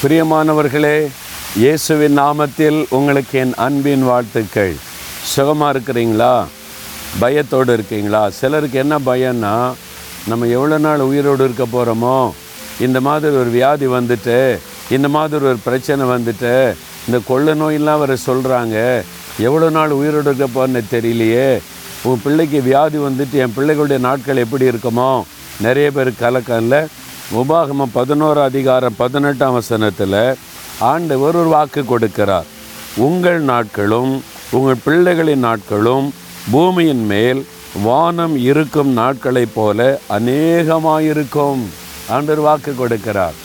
பிரியமானவர்களே இயேசுவின் நாமத்தில் உங்களுக்கு என் அன்பின் வாழ்த்துக்கள். சுகமாக இருக்கிறீங்களா? பயத்தோடு இருக்கீங்களா? சிலருக்கு என்ன பயம்னா நம்ம எவ்வளோ நாள் உயிரோடு இருக்க போகிறோமோ இந்த மாதிரி ஒரு வியாதி வந்துட்டு இந்த மாதிரி ஒரு பிரச்சனை வந்துட்டு இந்த கொள்ள நோயெல்லாம் வர சொல்கிறாங்க எவ்வளோ நாள் உயிரோடு இருக்க போகிறேன்னு தெரியலையே. உன் பிள்ளைக்கு வியாதி வந்துட்டு என் பிள்ளைகளுடைய நாட்கள் எப்படி இருக்குமோ நிறைய பேர் கலக்கல்ல. உபாகமம் பதினோரு அதிகாரம் பதினெட்டாம் வசனத்தில் ஆண்டவர் ஒரு வாக்கு கொடுக்கிறார். உங்கள் நாட்களும் உங்கள் பிள்ளைகளின் நாட்களும் பூமியின் மேல் வானம் இருக்கும் நாட்களைப் போல அநேகமாயிருக்கும். ஆண்டவர் வாக்கு கொடுக்கிறார்.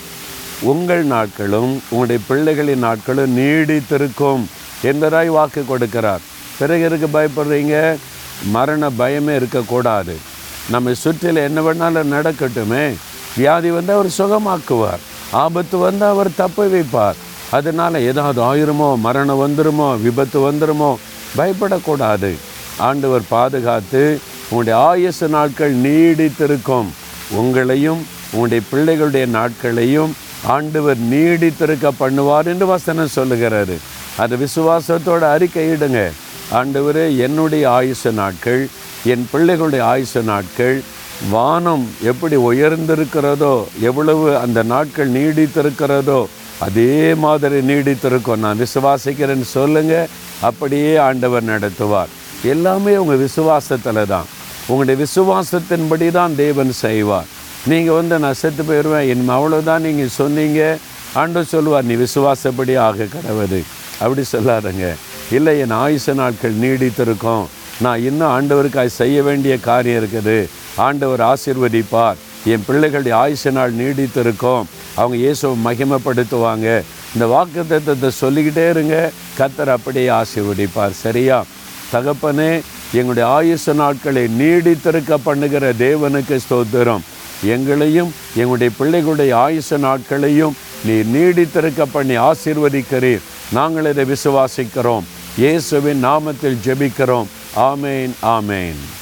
உங்கள் நாட்களும் உங்களுடைய பிள்ளைகளின் நாட்களும் நீடித்திருக்கும் என்பதாய் வாக்கு கொடுக்கிறார். பிறகு இருக்கு பயப்படுறீங்க? மரண பயமே இருக்கக்கூடாது. நம்மை சுற்றில் என்ன வேணாலும் நடக்கட்டுமே. வியாதி வந்து அவர் சுகமாக்குவார். ஆபத்து வந்து அவர் தப்ப வைப்பார். அதனால் ஏதாவது ஆயிருமோ மரணம் வந்துருமோ விபத்து வந்துருமோ பயப்படக்கூடாது. ஆண்டவர் பாதுகாத்து உங்களுடைய ஆயுசு நாட்கள் நீடித்திருக்கும். உங்களையும் உங்களுடைய பிள்ளைகளுடைய நாட்களையும் ஆண்டவர் நீடித்திருக்க பண்ணுவார் என்று வசனம் சொல்லுகிறாரு அது விசுவாசத்தோட அறிக்கையிடுங்க. ஆண்டவர் என்னுடைய ஆயுச நாட்கள் என் பிள்ளைகளுடைய ஆயுச நாட்கள் வானம் எப்படி உயர்ந்திருக்கிறதோ எவ்வளவு அந்த நாட்கள் நீடித்திருக்கிறதோ அதே மாதிரி நீடித்திருக்கும். நான் விசுவாசிக்கிறேன்னு சொல்லுங்க அப்படியே ஆண்டவர் நடத்துவார். எல்லாமே உங்கள் விசுவாசத்தில் தான். உங்களுடைய விசுவாசத்தின்படி தான் தேவன் செய்வார். நீங்கள் வந்து நான் செத்து போயிடுவேன் என் அவ்வளோதான் நீங்கள் சொன்னீங்க. ஆண்டு சொல்லுவார் நீ விசுவாசப்படி ஆக கடவுது அப்படி சொல்லாதங்க. இல்லை என் ஆயுச நாட்கள் நீடித்திருக்கும். நான் இன்னும் ஆண்டவருக்காக செய்ய வேண்டிய காரியம் இருக்குது. ஆண்டவர் ஆசிர்வதிப்பார். என் பிள்ளைகளுடைய ஆயுச நாள் நீடித்திருக்கும். அவங்க இயேசுவை மகிமைப்படுத்துவாங்க. இந்த வாக்கு தத்துவத்தை சொல்லிக்கிட்டே இருங்க. கத்தர் அப்படியே ஆசிர்வதிப்பார். சரியா? தகப்பனே எங்களுடைய ஆயுச நாட்களை நீடித்திருக்க பண்ணுகிற தேவனுக்கு ஸ்தோத்திரம். எங்களையும் எங்களுடைய பிள்ளைகளுடைய ஆயுச நாட்களையும் நீ நீடித்திருக்க பண்ணி ஆசீர்வதிக்கிறீர். நாங்கள் இதை விசுவாசிக்கிறோம். இயேசுவின் நாமத்தில் ஜெபிக்கிறோம். ஆமேன் ஆமேன்.